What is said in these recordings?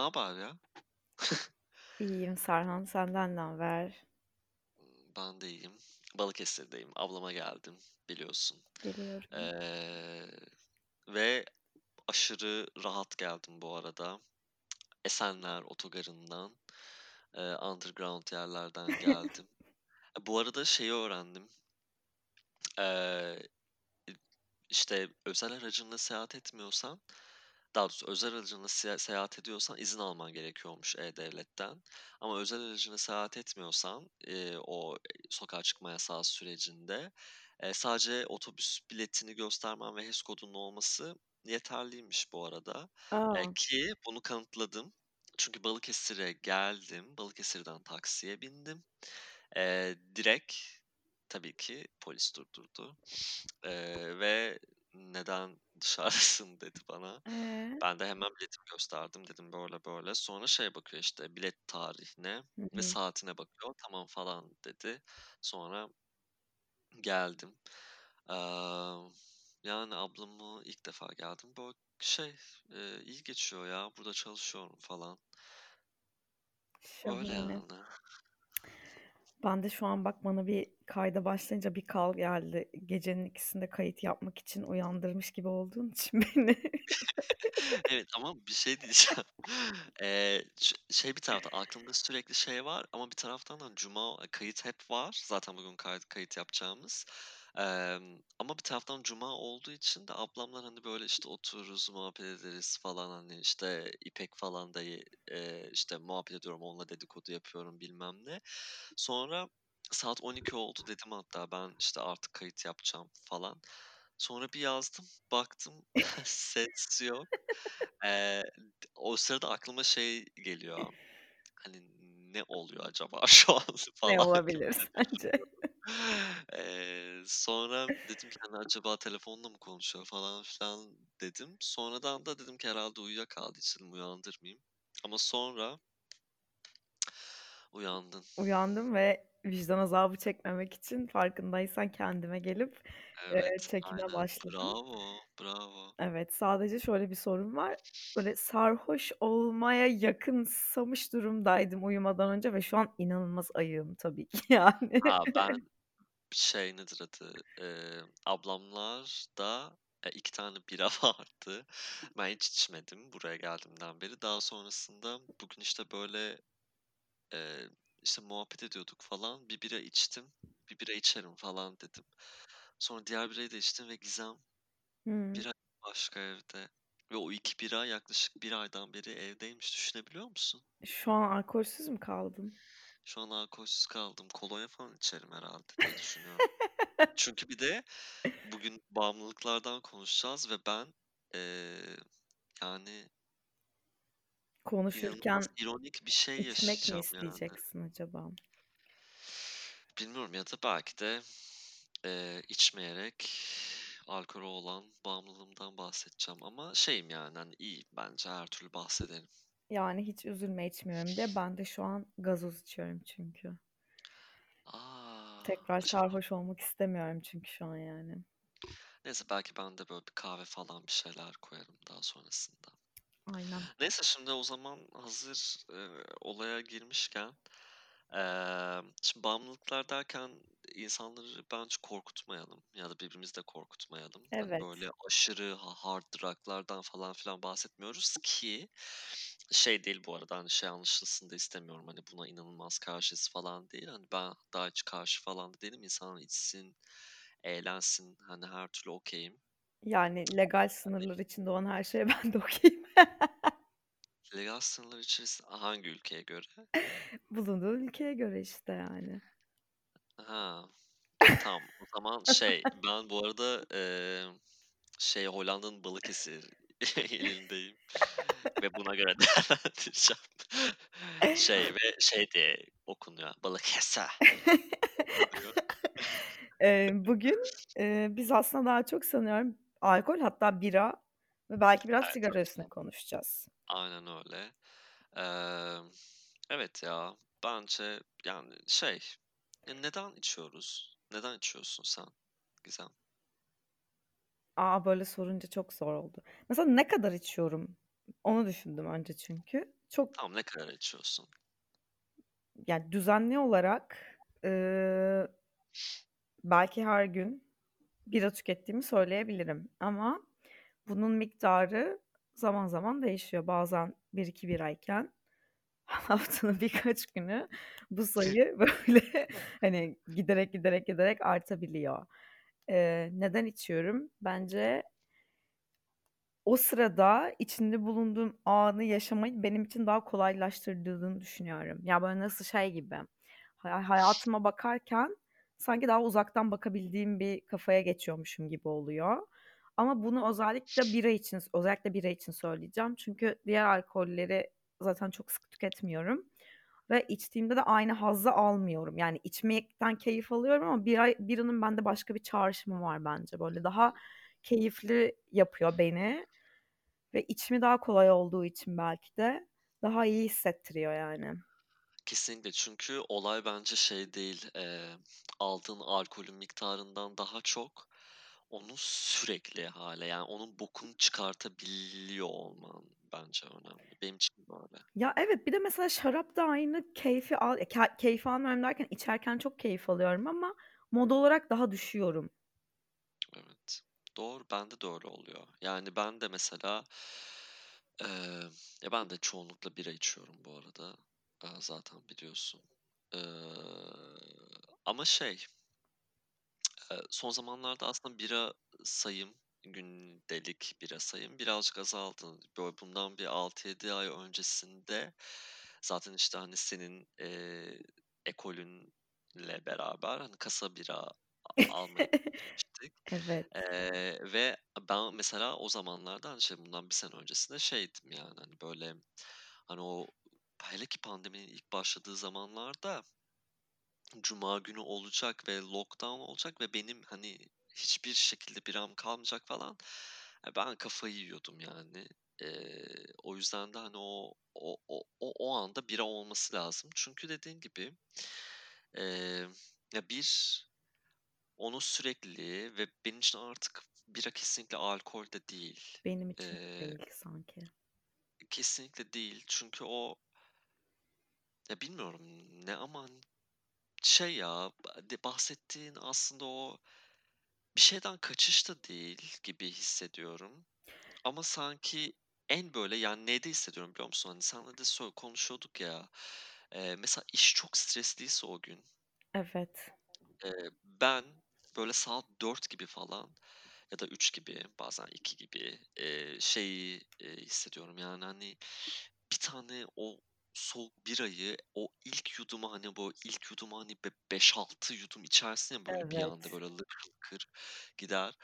Ne haber ya? İyiyim Serhan, senden ne haber? Ben de iyiyim. Balıkesir'deyim. Ablama geldim biliyorsun. Biliyorum. Ee, ve aşırı rahat geldim bu arada. Esenler otogarından, e, underground yerlerden geldim. E, bu arada şeyi öğrendim. Ee, işte özel aracınla seyahat etmiyorsan, daha doğrusu özel aracınla se- seyahat ediyorsan izin alman gerekiyormuş E-Devlet'ten. Ama özel aracına seyahat etmiyorsan e, o sokağa çıkma yasağı sürecinde e, sadece otobüs biletini göstermen ve HES kodunun olması yeterliymiş bu arada. E, ki bunu kanıtladım. Çünkü Balıkesir'e geldim. Balıkesir'den taksiye bindim. E, direkt tabii ki polis durdurdu. E, ve neden dışarısın dedi bana. ee? Ben de hemen biletimi gösterdim dedim böyle böyle. Sonra şey bakıyor işte bilet tarihine Hı ve hı. saatine bakıyor. Tamam falan dedi. Sonra geldim. Ee, yani ablamı ilk defa geldim. Böyle şey e, iyi geçiyor ya. Burada çalışıyorum falan. Öyle Şahane. yani. Ben de şu an bak bana bir kayda başlayınca bir kal geldi. Gecenin ikisinde kayıt yapmak için uyandırmış gibi olduğun için beni. Evet ama bir şey diyeceğim. Eee, ş şey bir taraftan aklımda sürekli şey var ama bir taraftan da cuma kayıt hep var. Zaten bugün kayıt kayıt yapacağımız. Emm, ama bir taraftan cuma olduğu için de ablamlar, hani, böyle, işte, otururuz, muhabbet ederiz falan, hani, işte, İpek falan da, eee, işte, muhabbet ediyorum, onunla dedikodu yapıyorum bilmem ne. Sonra saat 12 oldu dedim hatta ben, işte, artık kayıt yapacağım falan. Sonra bir yazdım, baktım ses yok. Eee, o sırada aklıma şey geliyor, hani, ne oluyor acaba şu an Ne falan gibi olabilir sence? Eee, sonra dedim ki, hani, acaba telefonla mı konuşuyor falan filan dedim. Sonradan da dedim ki herhâlde uyuyakaldı, hiç dedim uyandırmayayım. Ama sonra uyandın. Uyandım ve vicdan azabı çekmemek için farkındaysan kendime gelip eee, Evet, çekime aynen. başladım. Bravo, bravo. Evet, sadece şöyle bir sorun var. Böyle sarhoş olmaya yakınsamış durumdaydım uyumadan önce ve şu an inanılmaz ayığım tabii ki yani. Ha, ben şey nedir adı, eee, ablamlarda, eee, 2 tane bira vardı. Ben hiç içmedim buraya geldiğimden beri. Daha sonrasında bugün, işte, böyle, eee, işte, muhabbet ediyorduk falan. Bir bira içtim. Bir bira içerim falan dedim. Sonra diğer birayı da içtim ve Gizem Hıı. bir ay başka evde ve o 2 bira yaklaşık 1 aydan beri evdeymiş. Düşünebiliyor musun? Şu an alkolsüz mü kaldın? Şu an alkolsüz kaldım. Kolonya falan içerim herhâlde diye düşünüyorum. Çünkü bir de bugün bağımlılıklardan konuşacağız ve ben, eee, yani Konuşurken ironik bir şey içmek mi yaşayacağım yani. isteyeceksin acaba? Bilmiyorum ya da belki de, eee, içmeyerek alkole olan bağımlılığımdan bahsedeceğim ama şeyim yani, hani, iyiyim bence her türlü bahsederim. Yani hiç üzülme içmiyorum diye. Ben de şu an gazoz içiyorum çünkü. A! Tekrar sarhoş olmak istemiyorum çünkü şu an yani. Neyse belki ben de böyle bir kahve falan bir şeyler koyarım daha sonrasında. Aynen. Neyse şimdi o zaman hazır, eee, olaya girmişken, şimdi bağımlılıklar derken insanları bence korkutmayalım ya da birbirimizi de korkutmayalım. Hani, Evet. böyle aşırı ha hard drug'lardan falan filan bahsetmiyoruz ki şey değil bu arada, hani, şey anlaşılsın da istemiyorum, hani, buna inanılmaz karşıyız falan değil. Hani, ben daha hiç karşı falan da değilim. İnsanlar içsin, eğlensin, hani, her türlü okay'im. Yani legal Hani sınırlar içinde olan her şeye ben de okay'im. Legal sınırlar içerisinde hangi ülkeye göre? Bulunduğun ülkeye göre işte yani. Ha. Tamam. O zaman şey, ben bu arada, eee, şey, Hollanda'nın Balıkesir ilindeyim ve buna göre değerlendireceğim. Şey ve şey diye okunuyor, Balıkesir okunuyor. Eee, bugün, eee, biz aslında daha çok sanıyorum alkol hatta bira ve belki biraz Evet, sigara tabii üstüne konuşacağız. Aynen öyle. Emm, evet ya, bence yani şey, ya neden içiyoruz? Neden içiyorsun sen Gizem? A, böyle sorunca çok zor oldu. Mesela ne kadar içiyorum? Onu düşündüm önce çünkü. Çok Tamam, ne kadar içiyorsun? Yani, düzenli olarak, ııı, belki her gün bira tükettiğimi söyleyebilirim ama bunun miktarı zaman zaman değişiyor. Bazen 1-2 birayken haftanın birkaç günü bu sayı, böyle, hani, giderek, giderek, giderek artabiliyor. Eee, neden içiyorum? Bence o sırada içinde bulunduğum anı yaşamayı benim için daha kolaylaştırdığını düşünüyorum. Ya, böyle, nasıl şey gibi, haya hayatıma bakarken sanki daha uzaktan bakabildiğim bir kafaya geçiyormuşum gibi oluyor ama bunu özellikle bira için özellikle bira için söyleyeceğim. Çünkü diğer alkolleri zaten çok sık tüketmiyorum ve içtiğimde de aynı hazzı almıyorum. Yani, içmekten keyif alıyorum ama bira biranın bende başka bir çağrışımı var bence. Böyle, daha keyifli yapıyor beni ve içimi daha kolay olduğu için belki de daha iyi hissettiriyor yani. Kesinlikle çünkü olay bence şey değil, eee, aldığın alkolün miktarından daha çok onu sürekli hâle, yani, onun bokunu çıkartabiliyor olman bence önemli. Benim için böyle. Ya, evet, bir de mesela şarap da aynı keyfi al ke keyif almıyorum derken içerken çok keyif alıyorum ama mod olarak daha düşüyorum. Evet, doğru, bende de öyle oluyor. Yani, ben de mesela, eee, ya, ben de çoğunlukla bira içiyorum bu arada. Eee, zaten biliyorsun. Eee, ama şey son zamanlarda aslında bira sayım, gündelik bira sayım birazcık azaldı. Böyle, bundan bir 6-7 ay öncesinde zaten, işte, hani, senin, eee, ekolünle beraber, hani, kasa bira almaya gitmiştik, Evet. eee, ve ben mesela o zamanlarda, hani, şey, bundan 1 sene öncesinde şeydim, yani, hani, böyle, hani, o hele ki pandeminin ilk başladığı zamanlarda cuma günü olacak ve lockdown olacak ve benim, hani, hiçbir şekilde biram kalmayacak falan. Ben kafayı yiyordum yani. Eee, o yüzden de, hani, o o o o anda bira olması lazım. Çünkü dediğin gibi, eee, ya, bir onun sürekliliği ve benim için artık bira kesinlikle alkol de değil. Benim için Eee değil sanki. Kesinlikle değil çünkü o ya, bilmiyorum ne ama, şey ya, de bahsettiğin aslında o bir şeyden kaçış da değil gibi hissediyorum ama sanki en, böyle, yani, neyde hissediyorum biliyor musun? Hani, seninle de konuşuyorduk ya, eee, mesela iş çok stresliyse o gün Evet. eee, ben, böyle, saat 4 gibi falan ya da 3 gibi bazen 2 gibi, eee, şeyi, eee, hissediyorum, yani, hani, bir tane o soğuk birayı, o ilk yudumu, hani, bu ilk yudumu, hani, be 5-6 yudum içersin ya, böyle, bir anda, Evet. böyle, lıkır lıkır gider.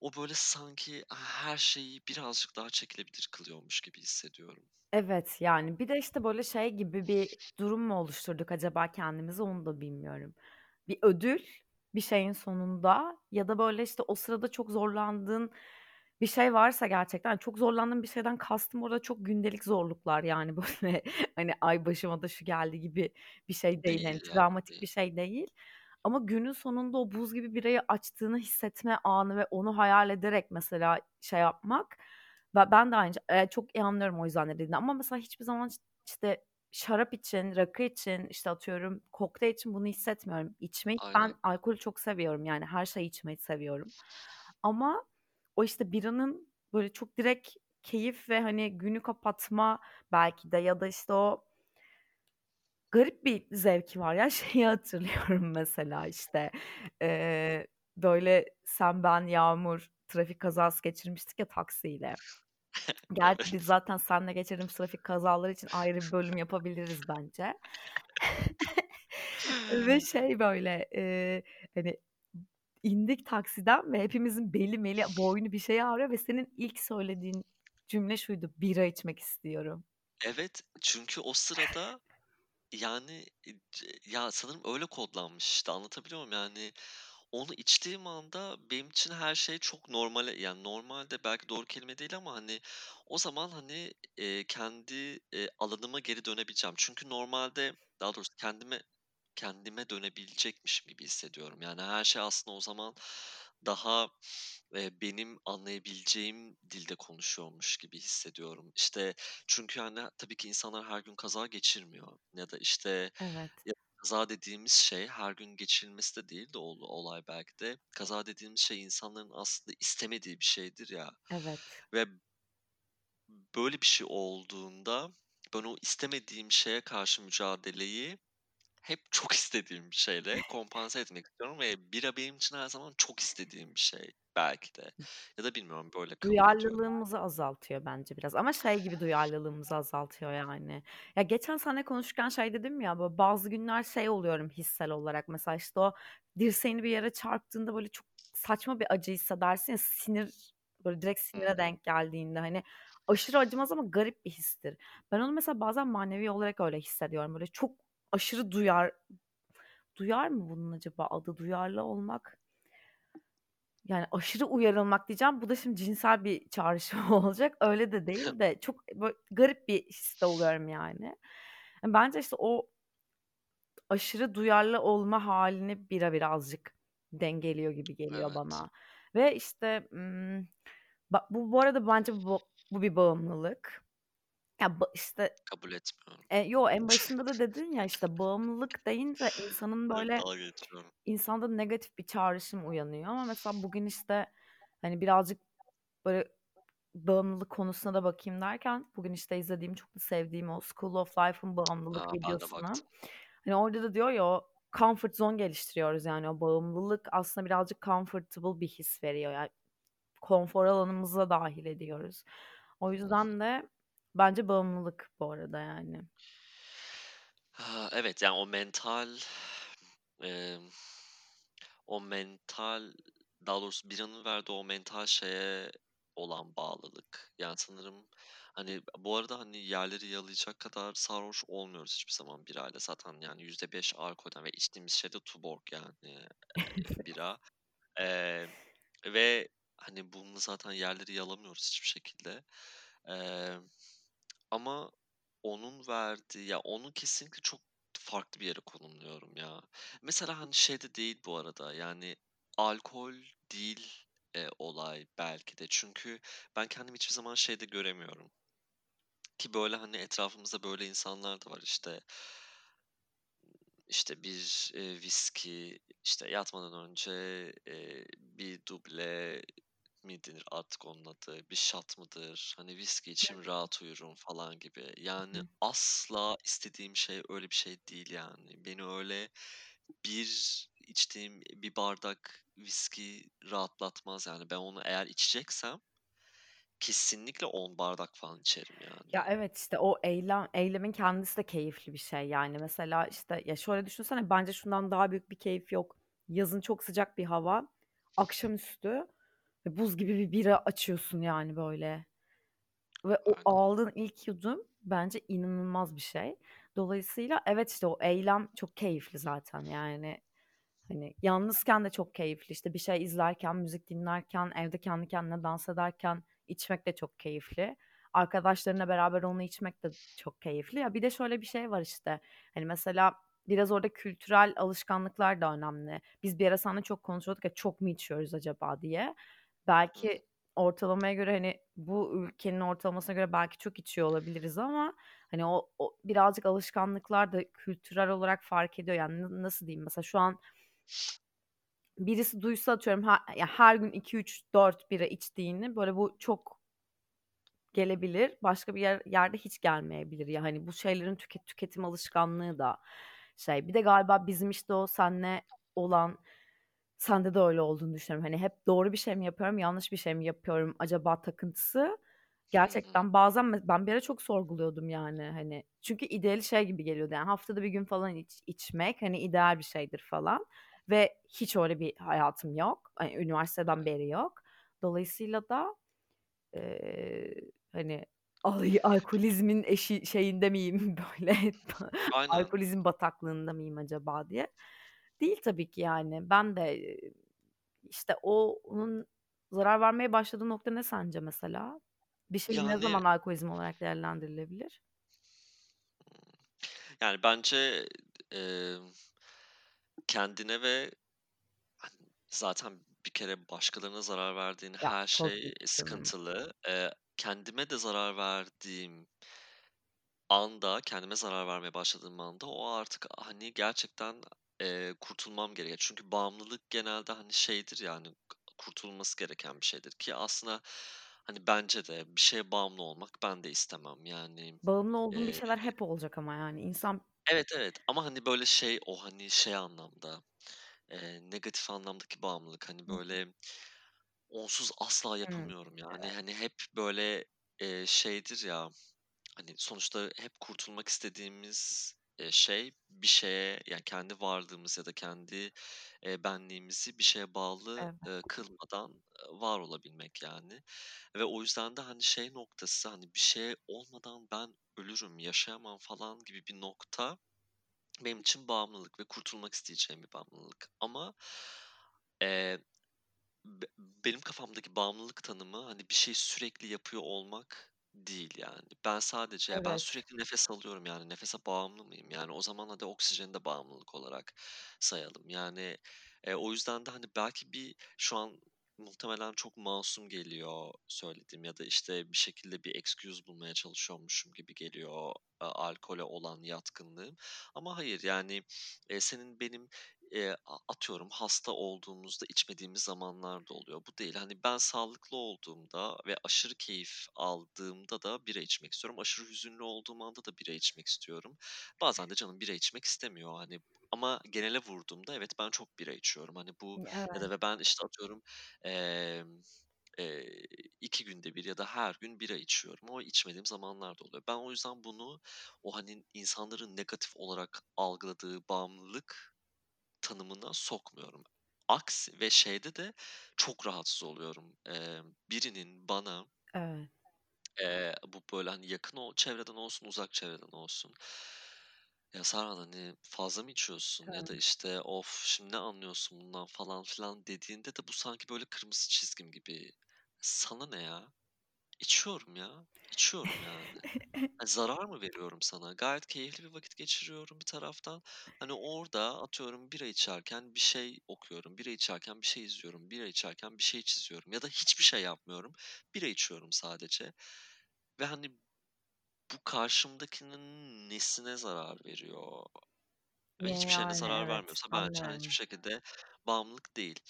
O, böyle, sanki her şeyi birazcık daha çekilebilir kılıyormuş gibi hissediyorum. Evet, yani, bir de, işte, böyle, şey gibi bir durum mu oluşturduk acaba kendimize onu da bilmiyorum. Bir ödül bir şeyin sonunda ya da, böyle, işte, o sırada çok zorlandığın bir şey varsa gerçekten çok zorlandığım bir şeyden kastım orada çok gündelik zorluklar, yani, böyle, hani, "Ay, başıma da şu geldi." gibi bir şey değil, hani, Değil ya, travmatik bir şey değil ama günün sonunda o buz gibi birayı açtığını hissetme anı ve onu hayal ederek mesela şey yapmak ve ben de aynı eee, çok iyi anlıyorum o yüzden ne dediğini ama mesela hiçbir zaman iş işte, şarap için, rakı için, işte, atıyorum kokteyl için bunu hissetmiyorum. İçmeyi ben Aynen. alkolü çok seviyorum, yani, her şeyi içmeyi seviyorum ama o, işte, biranın, böyle, çok direkt keyif ve, hani, günü kapatma belki de ya da, işte, o garip bir zevki var ya. Şeyi hatırlıyorum mesela, işte, eee, böyle, sen, ben, Yağmur trafik kazası geçirmiştik ya taksiyle. Gerçi biz zaten seninle geçirdiğimiz trafik kazaları için ayrı bir bölüm yapabiliriz bence. Ve şey, böyle, eee, hani, indik taksiden ve hepimizin beli meli, boynu bir şey ağrıyor ve senin ilk söylediğin cümle şuydu: "Bira içmek istiyorum." Evet, çünkü o sırada, yani, c ya, sanırım öyle kodlanmış, işte, anlatabiliyor muyum? Yani, onu içtiğim anda benim için her şey çok normale yani, normal de belki doğru kelime değil ama, hani, o zaman, hani, eee, kendi, eee, alanıma geri dönebileceğim. Çünkü normalde daha doğrusu kendime kendime dönebilecekmişim gibi hissediyorum. Yani, her şey aslında o zaman daha, eee, benim anlayabileceğim dilde konuşuyormuş gibi hissediyorum. İşte, çünkü, hani, tabii ki insanlar her gün kaza geçirmiyor ya da, işte, Evet. ya kaza dediğimiz şey her gün geçirilmesi de değil de ol olay belki de. Kaza dediğimiz şey insanların aslında istemediği bir şeydir ya Evet. ve böyle bir şey olduğunda ben o istemediğim şeye karşı mücadeleyi hep çok istediğim bir şeyle kompanse etmek istiyorum ve bira benim için her zaman çok istediğim bir şey belki de ya da bilmiyorum böyle kabul ediyorum. Duyarlılığımızı azaltıyor bence biraz ama şey gibi duyarlılığımızı azaltıyor yani. Ya, geçen seninle konuşurken şey dedim ya, bazı günler şey oluyorum hissel olarak mesela, işte, o dirseğini bir yere çarptığında böyle çok saçma bir acı hissedersin ya, sinir, böyle direkt sinire hı. denk geldiğinde, hani, aşırı acımaz ama garip bir histir. Ben onu mesela bazen manevi olarak öyle hissediyorum. Böyle çok aşırı duyar duyar mı bunun acaba adı? Duyarlı olmak yani aşırı uyarılmak diyeceğim. Bu da şimdi cinsel bir çağrışım olacak. Öyle de değil de çok böyle garip bir histe oluyorum yani. Hani bence işte o aşırı duyarlı olma hâlini bira birazcık dengeliyor gibi geliyor Evet. bana ve işte, bu bu arada bence bu bu bir bağımlılık. Ya, ba işte Kabul etmiyorum. Eee, yo, en başında da dedin ya, işte, bağımlılık deyince insanın Evet, böyle dalga geçiyorum. insanda negatif bir çağrışım uyanıyor ama mesela bugün, işte, hani, birazcık böyle bağımlılık konusuna da bakayım derken bugün, işte, izlediğim, çok da sevdiğim o School of Life'ın bağımlılık A, ben de videosunu, baktım. hani, orada da diyor ya o comfort zone geliştiriyoruz yani o bağımlılık aslında birazcık comfortable bir his veriyor yani konfor alanımıza dâhil ediyoruz. O yüzden de bence bağımlılık bu arada yani. Ha, evet, yani o mental, emm, o mental daha doğrusu biranın verdiği o mental şeye olan bağlılık. Yani sanırım, hani, bu arada, hani, yerleri yalayacak kadar sarhoş olmuyoruz hiçbir zaman birayla. Zaten yani %5 alkolden ve içtiğimiz şey de Tuborg yani, eee, bira. Eee, ve, hani, bununla zaten yerleri yalamıyoruz hiçbir şekilde. Emm, ama onun verdiği ya, onu kesinlikle çok farklı bir yere konumluyorum ya. Mesela, hani, şey de değil bu arada, yani, alkol değil, eee, olay belki de. Çünkü ben kendimi hiçbir zaman şeyde göremiyorum ki böyle, hani, etrafımızda böyle insanlar da var, işte işte, bir, eee, viski, işte, yatmadan önce, eee, bir duble mi denir artık onun adı, bir shot mıdır, hani, viski içeyim, rahat uyurum falan gibi. Yani, hı. asla istediğim şey öyle bir şey değil yani. Beni öyle bir içtiğim bir bardak viski rahatlatmaz yani. Ben onu eğer içeceksem kesinlikle 10 bardak falan içerim Ya, yani. evet, işte, o eylem eylemin kendisi de keyifli bir şey. Yani, mesela, işte, ya, şöyle düşünsene, bence şundan daha büyük bir keyif yok. Yazın çok sıcak bir hava, akşamüstü buz gibi bir bira açıyorsun, yani, böyle ve o aldığın ilk yudum bence inanılmaz bir şey. Dolayısıyla evet, işte, o eylem çok keyifli zaten, yani, hani, yalnızken de çok keyifli. İşte, bir şey izlerken, müzik dinlerken, evde kendi kendine dans ederken içmek de çok keyifli. Arkadaşlarınla beraber onu içmek de çok keyifli. Ya, bir de şöyle bir şey var, işte, hani, mesela biraz orada kültürel alışkanlıklar da önemli. Biz bir ara seninle çok konuşuyorduk ya, çok mu içiyoruz acaba diye. Belki ortalamaya göre, hani, bu ülkenin ortalamasına göre belki çok içiyor olabiliriz ama, hani, o o birazcık alışkanlıklar da kültürel olarak fark ediyor. Yani, na nasıl diyeyim? Mesela şu an birisi duysa atıyorum ha ya, her gün 2-3-4 bira içtiğini, böyle, bu çok gelebilir. Başka bir yer yerde hiç gelmeyebilir. Ya, hani, bu şeylerin tüket tüketim alışkanlığı da şey. Bir de galiba bizim, işte, o seninle olan sende de öyle olduğunu düşünüyorum. Hani, hep doğru bir şey mi yapıyorum, yanlış bir şey mi yapıyorum acaba takıntısı gerçekten bazen ben bir ara çok sorguluyordum, yani, hani. Çünkü ideali şey gibi geliyordu, yani, haftada 1 gün falan iç içmek, hani, ideal bir şeydir falan ve hiç öyle bir hayatım yok. Hani, üniversiteden beri yok. Dolayısıyla da, eee, hani, ay alkolizmin eşi şeyinde miyim, böyle, Aynen. alkolizm bataklığında mıyım acaba diye. Değil tabii ki, yani. Ben de, işte, o onun zarar vermeye başladığı nokta ne sence mesela? Bir şey ne Yani zaman alkolizm olarak değerlendirilebilir? Yani, bence, emm, kendine ve hani, zaten bir kere başkalarına zarar verdiğin Ya, her şey sıkıntılı. Eee, kendime de zarar verdiğim anda, kendime zarar vermeye başladığım anda o artık, hani, gerçekten, eee, kurtulmam gerekiyor. Çünkü bağımlılık genelde, hani, şeydir ya, hani, kurtulması gereken bir şeydir ki aslında, hani, bence de bir şeye bağımlı olmak ben de istemem. Yani, Bağımlı olduğun bir eee şeyler hep olacak ama yani insan Evet, evet ama, hani, böyle şey, o, hani, şey anlamda, eee, negatif anlamdaki bağımlılık, hani, hı. böyle onsuz asla Hımm. yapamıyorum yani. Evet. Hani, hep böyle, eee, şeydir ya, hani, sonuçta hep kurtulmak istediğimiz, şey bir şeye, yani, kendi varlığımız ya da kendi, eee, benliğimizi bir şeye bağlı, Evet. eee, kılmadan, var olabilmek yani. Ve o yüzden de, hani, şey noktası, hani, bir şey olmadan ben ölürüm, yaşayamam falan gibi bir nokta benim için bağımlılık ve kurtulmak isteyeceğim bir bağımlılık. Ama, eee, be benim kafamdaki bağımlılık tanımı, hani, bir şeyi sürekli yapıyor olmak değil yani. Ben sadece ya, ben Evet. sürekli nefes alıyorum yani nefese bağımlı mıyım? Yani o zaman hadi oksijeni de bağımlılık olarak sayalım. Yani, eee, o yüzden de, hani, belki bir şu an muhtemelen çok masum geliyor söylediğim ya da, işte, bir şekilde bir excuse bulmaya çalışıyormuşum gibi geliyor, aaa, alkole olan yatkınlığım. Ama hayır, yani, eee, senin benim, eee, a atıyorum hasta olduğumuzda içmediğimiz zamanlar da oluyor. Bu değil. Hani, ben sağlıklı olduğumda ve aşırı keyif aldığımda da bira içmek istiyorum. Aşırı hüzünlü olduğum anda da bira içmek istiyorum. Bazen de canım bira içmek istemiyor, hani, ama genele vurduğumda evet, ben çok bira içiyorum. Hani, bu ya Evet. da ve ben, işte, atıyorum, emm, eee, 2 günde 1 ya da her gün bira içiyorum ama içmediğim zamanlar da oluyor. Ben o yüzden bunu, o, hani, insanların negatif olarak algıladığı bağımlılık tanımına sokmuyorum. Aksi ve şeyde de çok rahatsız oluyorum. Emm, birinin bana Evet. eee, bu böyle, hani, yakın o çevreden olsun, uzak çevreden olsun, "Ya, Serhan, hani, fazla mı içiyorsun?" ya da, Evet. işte, "Of, şimdi ne anlıyorsun bundan?" falan filan dediğinde de bu sanki böyle kırmızı çizgim gibi. Sana ne ya? İçiyorum ya, içiyorum yani. Ha, zarar mı veriyorum sana? Gayet keyifli bir vakit geçiriyorum bir taraftan. Hani, orada atıyorum bira içerken bir şey okuyorum, bira içerken bir şey izliyorum, bira içerken bir şey çiziyorum ya da hiçbir şey yapmıyorum. Bira içiyorum sadece ve, hani, bu karşımdakinin nesine zarar veriyor? Ve hiçbir şeyine yani, zarar evet, vermiyorsa bence, hani, hiçbir anlıyorum. şekilde bağımlılık değil.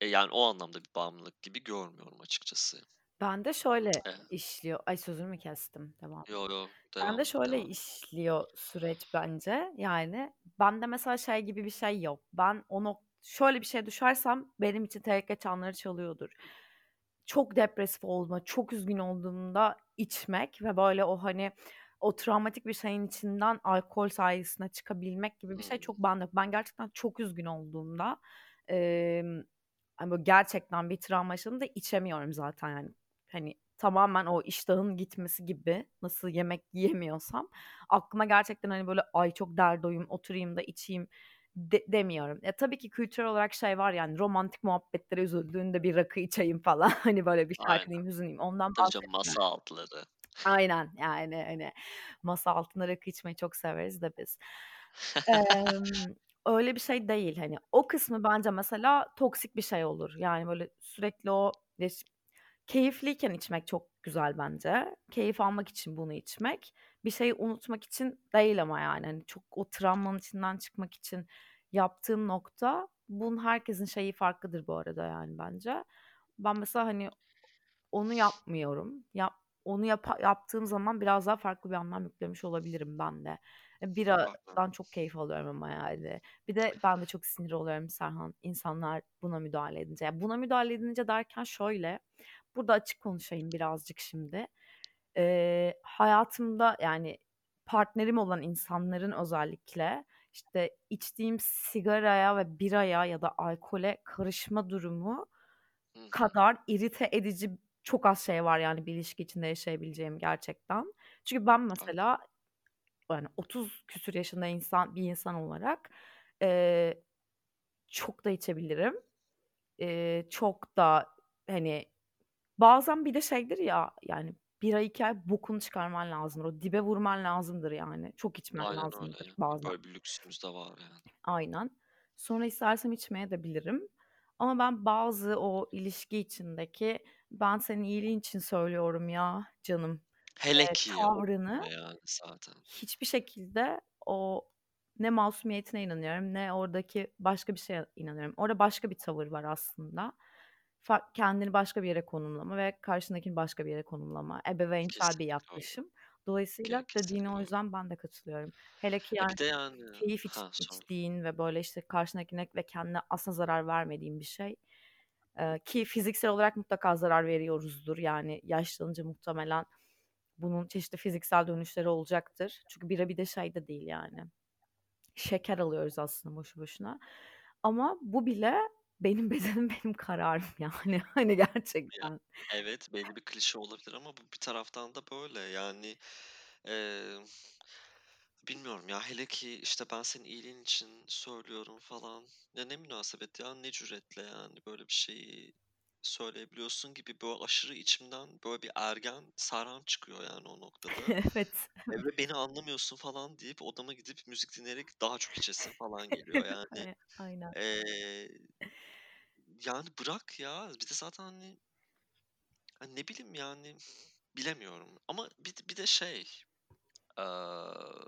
Eee, yani, o anlamda bir bağımlılık gibi görmüyorum açıkçası. Bende şöyle Eee işliyor Ay, sözünü mü kestim? Devam Yo, yo, Bende devam şöyle devam işliyor süreç bence, yani, bende mesela şey gibi bir şey yok. Ben o nok şöyle bir şeye düşersem benim için tehlike çanları çalıyordur. Çok depresif olduğumda, çok üzgün olduğumda içmek ve böyle o, hani, o travmatik bir şeyin içinden alkol sayesinde çıkabilmek gibi bir şey çok bende. Ben gerçekten çok üzgün olduğumda, emm, hani, böyle gerçekten bir travma yaşadığımda içemiyorum zaten yani. Hani, tamamen o iştahın gitmesi gibi, nasıl yemek yiyemiyorsam aklıma gerçekten, hani, böyle, "Ay, çok derdoyum, oturayım da içeyim." de demiyorum. Ya, tabii ki kültürel olarak şey var yani romantik muhabbetlere üzüldüğünde bir rakı içeyim falan, hani, böyle bir şarkı Aynen. dinleyeyim, hüzünlüyüm. Ondan bahsetmiyorum. masa altları. Aynen, yani, hani, masa altında rakı içmeyi çok severiz de biz. Emm, öyle bir şey değil, hani. O kısmı bence mesela toksik bir şey olur. Yani, böyle, sürekli o keyifliyken içmek çok güzel bence. Keyif almak için bunu içmek. Bir şeyi unutmak için değil ama, yani, hani, çok o travmanın içinden çıkmak için yaptığın nokta, bunun herkesin şeyi farklıdır bu arada, yani, bence. Ben mesela, hani, onu yapmıyorum. Yap onu yapa yaptığım zaman biraz daha farklı bir anlam yüklemiş olabilirim ben de. E, biradan çok keyif alıyorum ama yani. Bir de ben de çok sinir oluyorum Serhan, insanlar buna müdahale edince. Ya, buna müdahale edince derken şöyle, burada açık konuşayım birazcık şimdi. Eee, hayatımda, yani, partnerim olan insanların özellikle, işte, içtiğim sigaraya ve biraya ya da alkole karışma durumu kadar irite edici çok az şey var, yani, bir ilişki içinde yaşayabileceğim gerçekten. Çünkü ben mesela, yani, 30 küsur yaşında insan bir insan olarak, eee, çok da içebilirim. Eee, çok da, hani, bazen bir de şeydir ya, yani, bira içerken bokunu çıkarman lazımdır. O dibe vurman lazımdır, yani. Çok içmen Aynen öyle lazımdır ya. bazen. Böyle bir lüksümüz de var yani. Aynen. Sonra istersem içmeye de bilirim Ama ben bazı o ilişki içindeki "Ben senin iyiliğin için söylüyorum ya canım." Hele eee, ki tavrını yani zaten. hiçbir şekilde o ne masumiyetine inanıyorum ne oradaki başka bir şeye inanıyorum. Orada başka bir tavır var aslında. Kendini başka bir yere konumlama ve karşındakini başka bir yere konumlama. Ebeveynsel bir yaklaşım. Dolayısıyla dediğine o yüzden ben de katılıyorum. Hele ki yani de yani keyif iç Ha, içtiğin ve böyle, işte, karşındakine ve kendine aslında zarar vermediğin bir şey. Eee, ki fiziksel olarak mutlaka zarar veriyoruzdur. Yani yaşlanınca muhtemelen bunun çeşitli fiziksel dönüşleri olacaktır. Çünkü bira bir de şey de değil yani. Şeker alıyoruz aslında boşu boşuna. Ama bu bile benim bedenim, benim kararım yani. Hani Ya, gerçekten. evet, belli bir klişe olabilir ama bu bir taraftan da böyle. Yani, eee, bilmiyorum ya, hele ki, işte, "Ben senin iyiliğin için söylüyorum." falan. Ya, ne münasebet ya, ne cüretle yani böyle bir şeyi söyleyebiliyorsun gibi böyle aşırı içimden böyle bir ergen Serhan çıkıyor yani o noktada. Evet, evet. ve "Beni anlamıyorsun." falan deyip odama gidip müzik dinleyerek daha çok içesim falan geliyor yani. Ay aynen. Eee, yani bırak ya. Bir de zaten, hani Hani, ne bileyim, yani, bilemiyorum ama bir bir de şey, aaa,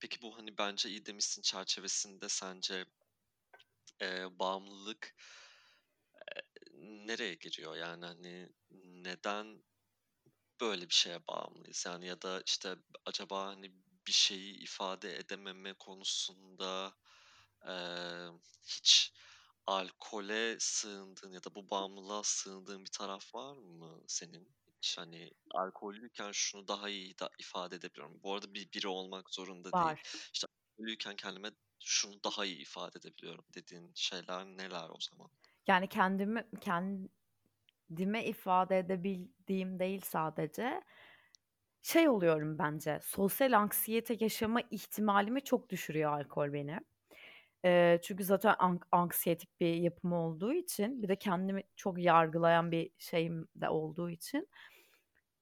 peki bu, hani, "Bence iyi demişsin." çerçevesinde sence, eee, bağımlılık, eee, nereye giriyor? Yani, hani, neden böyle bir şeye bağımlıyız? Yani ya da, işte, acaba, hani, bir şeyi ifade edememe konusunda, eee, hiç alkole sığındığın ya da bu bağımlılığa sığındığın bir taraf var mı senin hiç? Hani, alkollüyken şunu daha iyi da ifade edebiliyorum. Bu arada bir biri olmak zorunda değil. Var. İşte, alkollüyken kendime şunu daha iyi ifade edebiliyorum dediğin şeyler neler o zaman? Yani kendimi kendime ifade edebildiğim değil sadece, şey oluyorum bence, sosyal anksiyete yaşama ihtimalimi çok düşürüyor alkol benim. Eee, çünkü zaten ank anksiyetik bir yapım olduğu için bir de kendimi çok yargılayan bir şeyim de olduğu için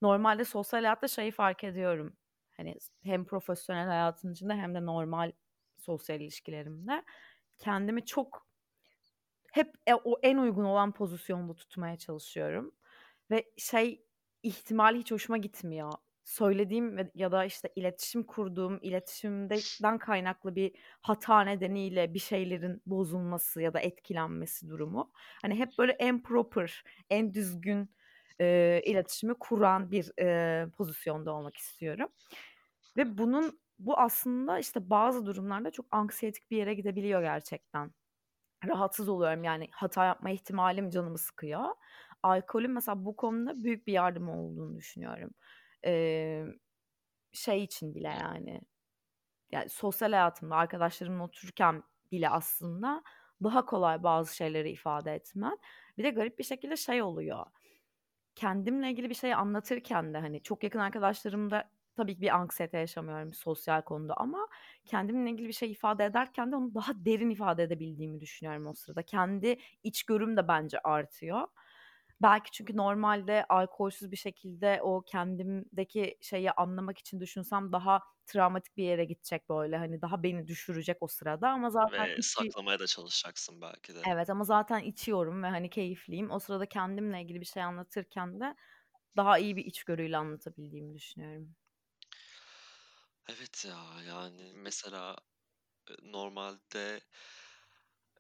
normalde sosyal hayatta şeyi fark ediyorum. Hani hem profesyonel hayatın içinde hem de normal sosyal ilişkilerimde kendimi çok hep, eee, o en uygun olan pozisyonda tutmaya çalışıyorum ve şey ihtimali hiç hoşuma gitmiyor. Söylediğim ya da, işte, iletişim kurduğum, iletişimden kaynaklı bir hata nedeniyle bir şeylerin bozulması ya da etkilenmesi durumu. Hani, hep böyle en proper, en düzgün, eee, iletişimi kuran bir, eee, pozisyonda olmak istiyorum ve bunun bu aslında, işte, bazı durumlarda çok anksiyetik bir yere gidebiliyor gerçekten. Rahatsız oluyorum, yani, hata yapma ihtimalim canımı sıkıyor. Alkolün mesela bu konuda büyük bir yardımı olduğunu düşünüyorum. Eee, şey için bile, yani, yani, sosyal hayatımda arkadaşlarımla otururken bile aslında daha kolay bazı şeyleri ifade etmem. Bir de garip bir şekilde şey oluyor, kendimle ilgili bir şey anlatırken de, hani, çok yakın arkadaşlarımda tabii ki bir anksiyete yaşamıyorum sosyal konuda ama kendimle ilgili bir şey ifade ederken de onu daha derin ifade edebildiğimi düşünüyorum o sırada. Kendi içgörüm de bence artıyor. Belki çünkü normalde alkolsüz bir şekilde o kendimdeki şeyi anlamak için düşünsem daha travmatik bir yere gidecek, böyle, hani, daha beni düşürecek o sırada ama zaten Ve içi saklamaya da çalışacaksın belki de. Evet ama zaten içiyorum ve, hani, keyifliyim. O sırada kendimle ilgili bir şey anlatırken de daha iyi bir içgörüyle anlatabildiğimi düşünüyorum. Evet ya, yani, mesela, eee, normalde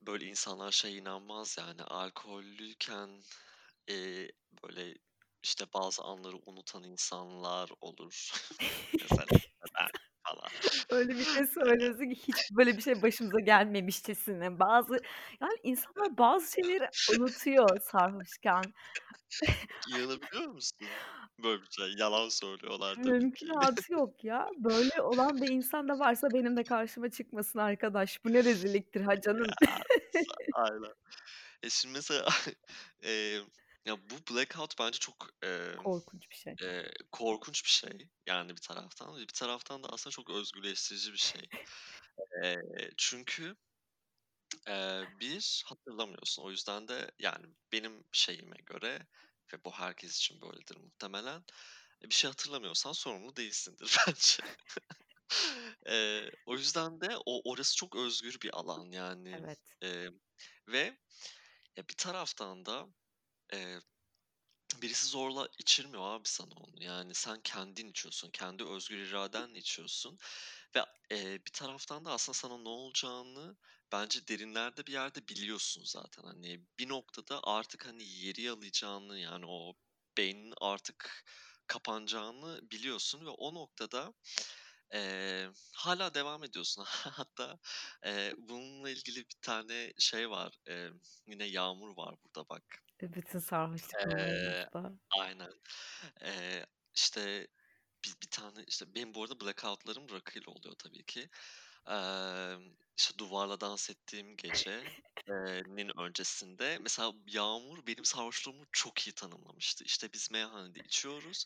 böyle insanlar şeye inanmaz yani alkollüyken, eee, böyle, işte, bazı anları unutan insanlar olur. Mesela falan. Öyle bir şey söylüyorsun ki hiç böyle bir şey başımıza gelmemişçesine. Bazı yani, insanlar bazı şeyleri unutuyor sarhoşken. İnanabiliyor musun böyle bir şeye? Yalan söylüyorlar tabii ki. Mümkünatı yok ya. Böyle olan bir insan da varsa benim de karşıma çıkmasın arkadaş. Bu ne rezilliktir ha canım. Ya, aynen. E, şimdi mesela, eee, ya, bu blackout bence çok, emm, Korkunç bir şey. eee, korkunç bir şey, yani, bir taraftan bir taraftan da aslında çok özgürleştirici bir şey. Eee, çünkü, eee, 1 hatırlamıyorsun. O yüzden de, yani, benim şeyime göre ve bu herkes için böyledir muhtemelen, e, bir şey hatırlamıyorsan sorumlu değilsindir bence. Eee, o yüzden de o orası çok özgür bir alan, yani, Evet. emm, ve Ya, bir taraftan da, eee, birisi zorla içirmiyor abi sana onu. Yani sen kendin içiyorsun. Kendi özgür iradenle içiyorsun ve, eee, bir taraftan da aslında sana ne olacağını bence derinlerde bir yerde biliyorsun zaten. Hani, bir noktada artık, hani, yeri yalayacağını, yani, o beyninin artık kapanacağını biliyorsun ve o noktada, eee, hâlâ devam ediyorsun. Hatta, eee, bununla ilgili bir tane şey var, emm, yine Yağmur var burada bak. E, bütün Eee, anılarımızda. aynen. Eee, işte, bir bir tane, işte, benim bu arada blackout'larım rakıyla oluyor tabii ki. Emm, işte, Duvar'la dans ettiğim gece eee, nin öncesinde mesela Yağmur benim sarhoşluğumu çok iyi tanımlamıştı. İşte, biz meyhanede içiyoruz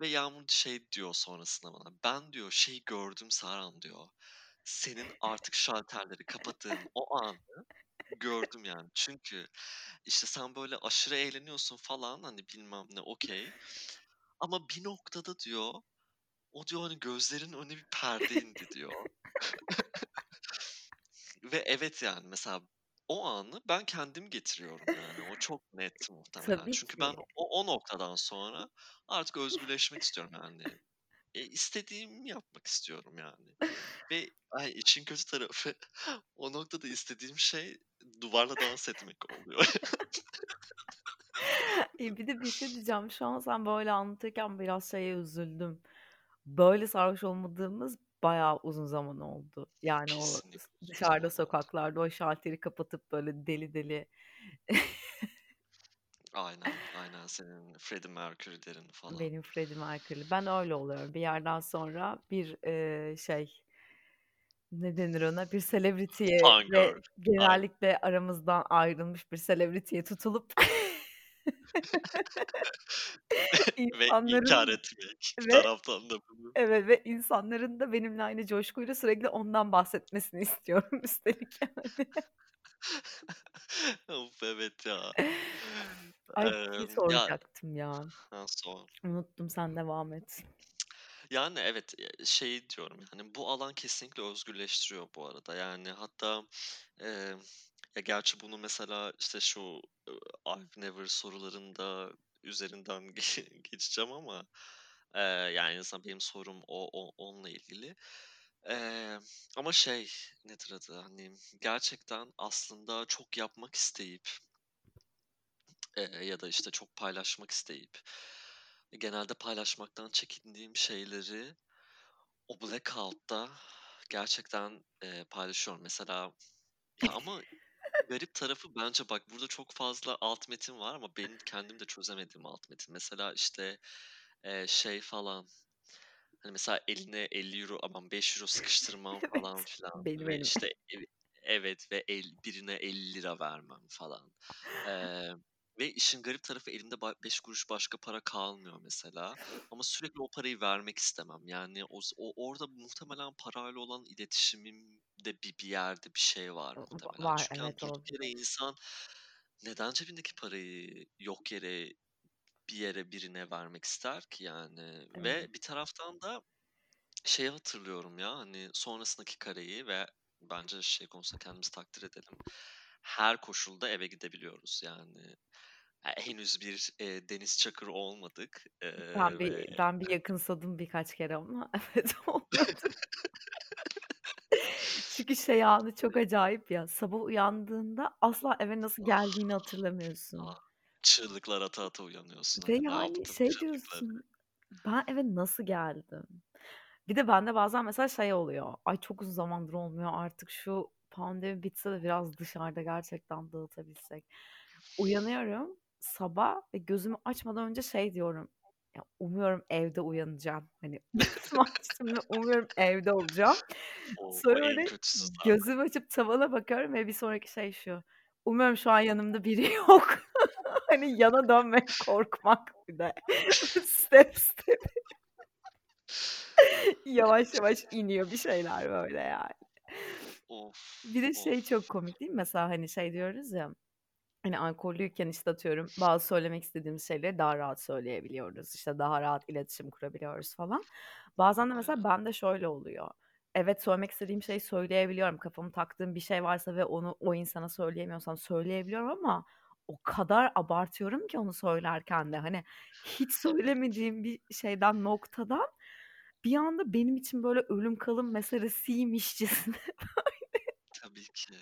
ve Yağmur şey diyor sonrasında bana, "Ben" diyor, "şeyi gördüm Serhan." diyor. "Senin artık şalterleri kapadığın o anı gördüm yani." Çünkü, işte, sen böyle aşırı eğleniyorsun falan, hani, bilmem ne, okay. Ama bir noktada diyor, o diyor, hani, "Gözlerinin önüne bir perde indi." diyor. Ve evet, yani, mesela o anı ben kendim getiriyorum yani. O çok net muhtemelen. Tabii Çünkü ben ki. o o noktadan sonra artık özgürleşmek istiyorum yani. E, istediğimi yapmak istiyorum yani. Ve ay, işin kötü tarafı o noktada istediğim şey Duvar'la dans etmek oluyor. İii, bir de bir şey diyeceğim. Şu an sen böyle anlatırken biraz şeye üzüldüm. Böyle sarhoş olmadığımız bayağı uzun zaman oldu. Yani o Kesinlikle dışarıda sokaklarda o şalteri kapatıp böyle deli deli Aynen, aynen. Senin Freddie Mercury'lerin falan. Benim Freddie Mercury'li. Ben öyle oluyorum. Bir yerden sonra bir, eee, şey ne denir ona? Bir celebrity'ye ve. Aynen. genellikle aramızdan ayrılmış bir celebrity'ye tutulup Ve insanların etmek ve taraftan da bunu. evet ve insanların da benimle aynı coşkuyla sürekli ondan bahsetmesini istiyorum üstelik yani. Of, evet ya. Ay, bir şey Emm, ya soracaktım ya. Ha, sor. Unuttum, sen devam et. Yani, evet, şey diyorum, hani, bu alan kesinlikle özgürleştiriyor bu arada. Yani, hatta, emm, ya, gerçi bunu mesela, işte, şu, I've never sorularında üzerinden ge geçeceğim ama, eee, yani, azından benim sorum o o onunla ilgili. Eee, ama şey, nedir adı, hani, gerçekten aslında çok yapmak isteyip eee, ya da, işte, çok paylaşmak isteyip genelde paylaşmaktan çekindiğim şeyleri o blackout'ta gerçekten, eee, paylaşıyorum. Mesela ya, ama garip tarafı bence bak burada çok fazla alt metin var ama benim kendim de çözemediğim alt metin. Mesela, işte, eee, şey falan, hani, mesela eline €50 aman €5 sıkıştırmam falan Evet, filan benim ve, elim. işte, ev evet ve el birine €50 vermem falan. Eee, ve işin garip tarafı elimde ba 5 kuruş başka para kalmıyor mesela ama sürekli o parayı vermek istemem. Yani, o o orada muhtemelen parayla olan iletişimimde bir bir yerde bir şey var muhtemelen. var, Çünkü, evet, durduk olabilir. yere insan neden cebindeki parayı yok yere bir yere birine vermek ister ki yani? Evet. Ve bir taraftan da şeyi hatırlıyorum ya, hani, sonrasındaki kareyi ve bence şey konusunda kendimizi takdir edelim. Her koşulda eve gidebiliyoruz yani. Eee, henüz bir, eee, Deniz Çakır olmadık, Ben eee, ve bir ben bir yakınsadım birkaç kere ama evet, olmadı. Çünkü şey anı çok acayip ya, sabah uyandığında asla eve nasıl Ah, geldiğini hatırlamıyorsun. ah, çığlıklar ata ata uyanıyorsun, Ve hani, yani şey diyorsun, "Ben eve nasıl geldim?" Bir de bende bazen mesela şey oluyor, "Ay, çok uzun zamandır olmuyor, artık şu pandemi bitse de biraz dışarıda gerçekten dağıtabilsek." Uyanıyorum sabah ve gözümü açmadan önce şey diyorum, "Ya, umuyorum evde uyanacağım." Hani, açtım umuyorum evde olacağım. Sonra zaten. gözümü açıp tavana bakıyorum ve bir sonraki şey şu, "Umuyorum şu an yanımda biri yok." Hani, yana dönmek korkmak bir de. Step step yavaş yavaş iniyor bir şeyler böyle yani. Bir Of, de şey çok of. komik değil mi? Mesela, hani, şey diyoruz ya, hani, alkollüyken, işte, atıyorum, bazı söylemek istediğimiz şeyleri daha rahat söyleyebiliyoruz. İşte, daha rahat iletişim kurabiliyoruz falan. Bazen de mesela bende şöyle oluyor. Evet, söylemek istediğim şeyi söyleyebiliyorum. Kafama taktığım bir şey varsa ve onu o insana söyleyemiyorsam söyleyebiliyorum ama o kadar abartıyorum ki onu söylerken de hani hiç söylemediğim bir şeyden noktadan bir anda benim için böyle ölüm kalım. Tabii ki.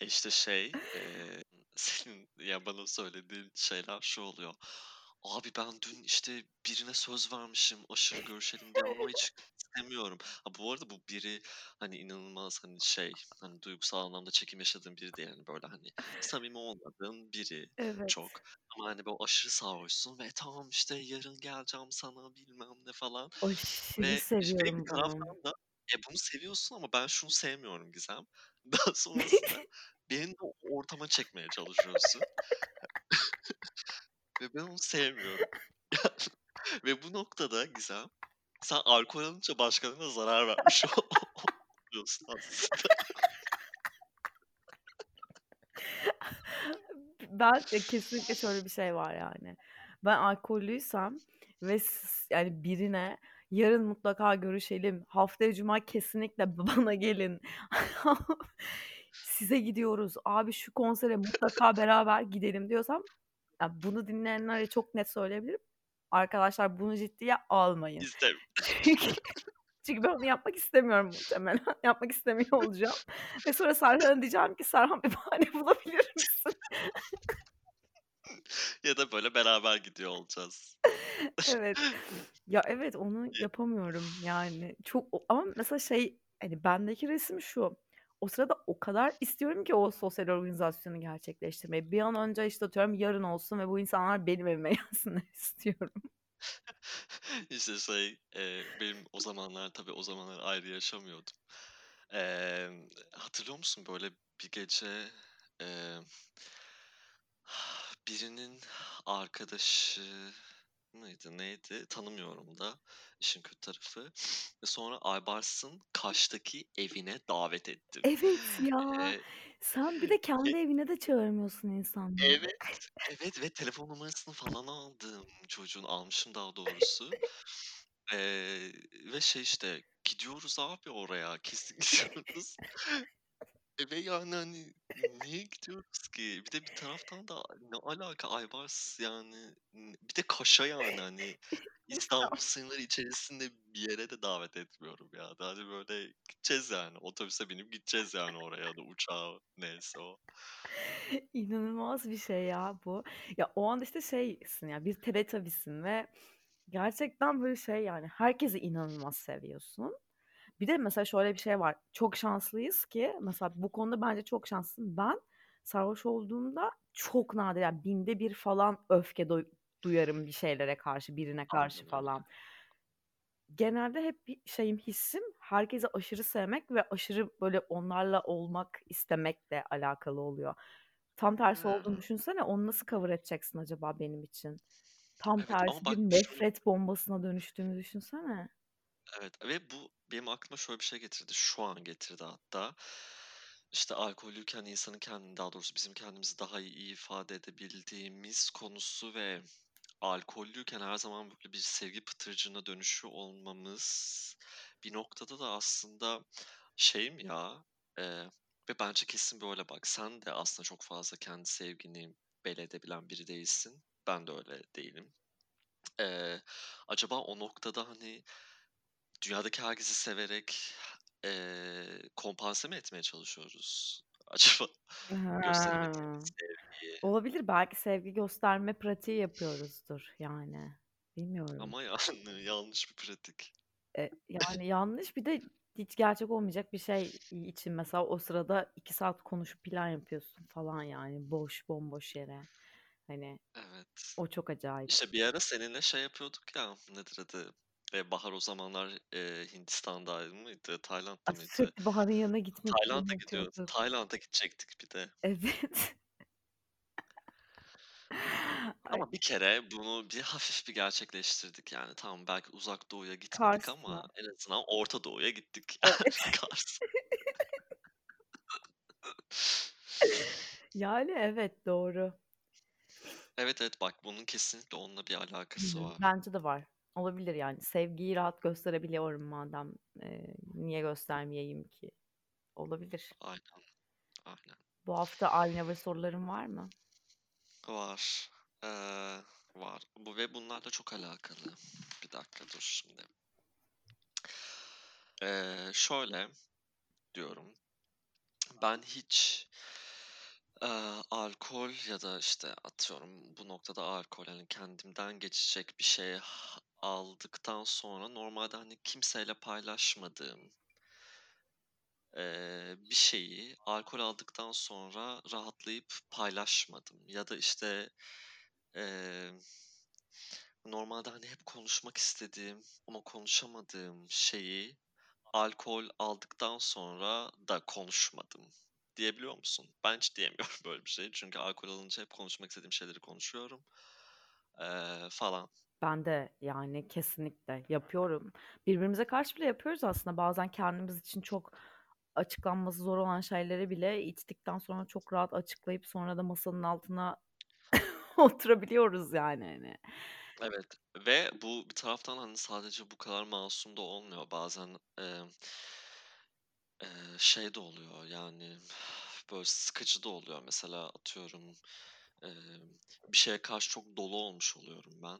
E, işte şey, eee, senin ya bana söylediğin şeyler şu oluyor. Abi ben dün işte birine söz vermişim aşırı görüşelim diye ama hiç istemiyorum. Ha bu arada bu biri hani inanılmaz hani şey hani duygusal anlamda çekim yaşadığım biri değil yani böyle hani samimi olmadığın biri Evet. çok. Ama hani böyle aşırı sarhoşsun ve tamam işte yarın geleceğim sana bilmem ne falan. Aşırı Ve bir seviyorum onu. taraftan da e bunu seviyorsun ama ben şunu sevmiyorum Gizem. Daha sonrasında beni de o ortama çekmeye çalışıyorsun. Ve ben onu sevmiyorum. Ve bu noktada Gizem, sen alkol alınca başkalarına zarar vermiş oluyorsun aslında. Ben ya kesinlikle şöyle bir şey var yani. Ben alkollüysem ve s yani birine yarın mutlaka görüşelim, haftaya cuma kesinlikle bana gelin, size gidiyoruz, abi şu konsere mutlaka beraber gidelim diyorsam, ya bunu dinleyenlere çok net söyleyebilirim. Arkadaşlar bunu ciddiye almayın. Çünkü çünkü ben onu yapmak istemiyorum muhtemelen. Yapmak istemiyor olacağım ve sonra Serhan'a diyeceğim ki Serhan bir bahane bulabilir misin? Ya da böyle beraber gidiyor olacağız. Evet. Ya evet onu Ya yapamıyorum yani. Çok ama mesela şey hani bendeki resim şu. O sırada o kadar istiyorum ki o sosyal organizasyonu gerçekleştirmeyi. Bir an önce işte atıyorum yarın olsun ve bu insanlar benim evime gelsinler istiyorum. İşte şey, eee, benim o zamanlar tabii o zamanlar ayrı yaşamıyordum. Emm, hatırlıyor musun böyle bir gece, eee birinin arkadaşı mıydı, neydi tanımıyorum da işin kötü tarafı sonra Aybars'ın Kaş'taki evine davet ettim. Evet ya. Eee, Sen bir de ve kendi evine de çağırmıyorsun insanları. Evet, evet ve telefon numarasını falan aldım çocuğun, almışım daha doğrusu. Eee, ve şey işte gidiyoruz abi oraya, kesin gidiyoruz. E, ve yani hani niye gidiyoruz ki? Bir de bir taraftan da ne alaka Aybars yani bir de Kaş'a yani hani İstanbul sınırları içerisinde bir yere de davet etmiyorum yani. Hani böyle gideceğiz yani otobüse binip gideceğiz yani oraya ya da uçağa neyse o. İnanılmaz bir şey ya bu. Ya o anda işte şeysin ya bir Teletubbies'sin ve gerçekten böyle şey yani herkesi inanılmaz seviyorsun. Bir de mesela şöyle bir şey var. Çok şanslıyız ki mesela bu konuda bence çok şanslısın. Ben sarhoş olduğumda çok nadir yani binde bir falan öfke du- duyarım bir şeylere karşı, birine karşı öyle. falan. Genelde hep bir şeyim hissim herkesi aşırı sevmek ve aşırı böyle onlarla olmak istemekle alakalı oluyor. Tam tersi olduğunu Hımm. düşünsene onu nasıl cover edeceksin acaba benim için? Tam Evet ama tersi bir bak şunu nefret bombasına dönüştüğünü düşünsene. Evet ve bu benim aklıma şöyle bir şey getirdi. Şu an getirdi hatta. İşte alkollüyken insanın kendini daha doğrusu bizim kendimizi daha iyi ifade edebildiğimiz konusu ve alkollüyken her zaman böyle bir sevgi pıtırcığına dönüşüyor olmamız bir noktada da aslında şeyim ya eee, ve bence kesin böyle bak sen de aslında çok fazla kendi sevgini belli edebilen biri değilsin. Ben de öyle değilim. Eee, acaba o noktada hani Dünyadaki herkesi severek, eee, kompanse mi etmeye çalışıyoruz acaba gösteremediğimiz sevgiyi? Olabilir belki sevgi gösterme pratiği yapıyoruzdur yani. Bilmiyorum. Ama yani yanlış bir pratik. E, yani yanlış bir de hiç gerçek olmayacak bir şey için mesela o sırada iki saat konuşup plan yapıyorsun falan yani boş bomboş yere. Hani Evet. o çok acayip. İşte bir ara seninle şey yapıyorduk ya, nedir adı? Eee, Bahar o zamanlar, eee, Hindistan'da mıydı, Tayland'da mıydı? sürekli Bahar'ın yanına gitme planı Tayland'a gidiyoruz. Tayland'a gidecektik bir de. Evet. Ama bir kere bunu bir hafif bir gerçekleştirdik yani. Tamam belki Uzak Doğu'ya gitmedik Kars mı? ama en azından Orta Doğu'ya gittik. Evet. Kars. Yani evet doğru. Evet, evet, bak bunun kesinlikle onunla bir alakası var. Bence de var. Olabilir yani. Sevgiyi rahat gösterebiliyorum madem. Eee, niye göstermeyeyim ki? Olabilir. Aynen, aynen. Bu hafta I'll Never soruların var mı? Var. Eee, var. Bu ve bunlarla çok alakalı. Bir dakika dur şimdi. Eee, şöyle diyorum. Ben hiç eee, alkol ya da işte atıyorum bu noktada alkol hani kendimden geçecek bir şey aldıktan sonra normalde hani kimseyle paylaşmadığım eee, bir şeyi alkol aldıktan sonra rahatlayıp paylaşmadım. Ya da işte eee, normalde hani hep konuşmak istediğim ama konuşamadığım şeyi alkol aldıktan sonra da konuşmadım. Diyebiliyor musun? Ben hiç diyemiyorum böyle bir şey. Çünkü alkol alınca hep konuşmak istediğim şeyleri konuşuyorum eee, falan. Ben de yani kesinlikle yapıyorum. Birbirimize karşı bile yapıyoruz aslında. Bazen kendimiz için çok açıklanması zor olan şeyleri bile içtikten sonra çok rahat açıklayıp sonra da masanın altına oturabiliyoruz yani hani. Evet ve bu bir taraftan hani sadece bu kadar masum da olmuyor. Bazen eee, eee, şey de oluyor yani böyle sıkıcı da oluyor. Mesela atıyorum eee, bir şeye karşı çok dolu olmuş oluyorum ben.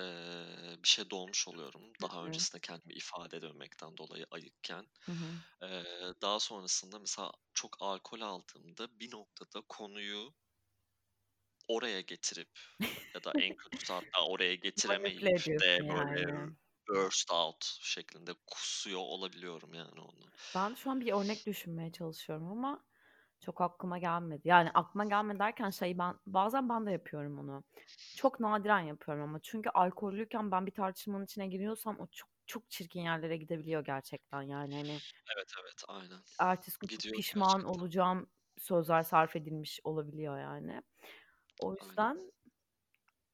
Eee, bir şey dolmuş oluyorum. Hı Daha hı. öncesinde kendimi ifade edememekten dolayı ayıkken. Hı hı. Eee, daha sonrasında mesela çok alkol aldığımda bir noktada konuyu oraya getirip ya da en kötüsü hatta oraya Manipüle getiremeyip de böyle yani. Burst out şeklinde kusuyor olabiliyorum yani onu. Ben şu an bir örnek düşünmeye çalışıyorum ama çok aklıma gelmedi. Yani aklıma gelmedi derken şey ben bazen ben de yapıyorum onu. Çok nadiren yapıyorum ama çünkü alkollüyken ben bir tartışmanın içine giriyorsam o çok çok çirkin yerlere gidebiliyor gerçekten. Yani hani Evet, evet, aynen. ertesi gün Gidiyor pişman gerçekten. olacağım sözler sarf edilmiş olabiliyor yani. O Aynen. yüzden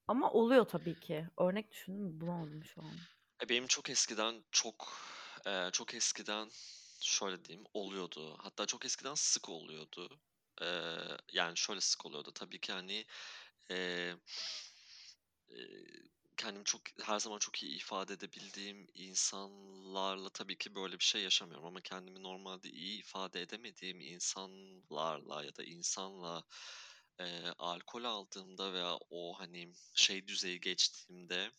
ama oluyor tabii ki. Örnek düşündüm bulamadım şu an. E, benim çok eskiden çok çok eskiden şöyle diyeyim oluyordu. Hatta çok eskiden sık oluyordu. Yani şöyle sık oluyordu. Tabii ki hani eee, kendimi çok her zaman çok iyi ifade edebildiğim insanlarla tabii ki böyle bir şey yaşamıyorum ama kendimi normalde iyi ifade edemediğim insanlarla ya da insanla eee, alkol aldığımda veya o hani şey düzeyi geçtiğimde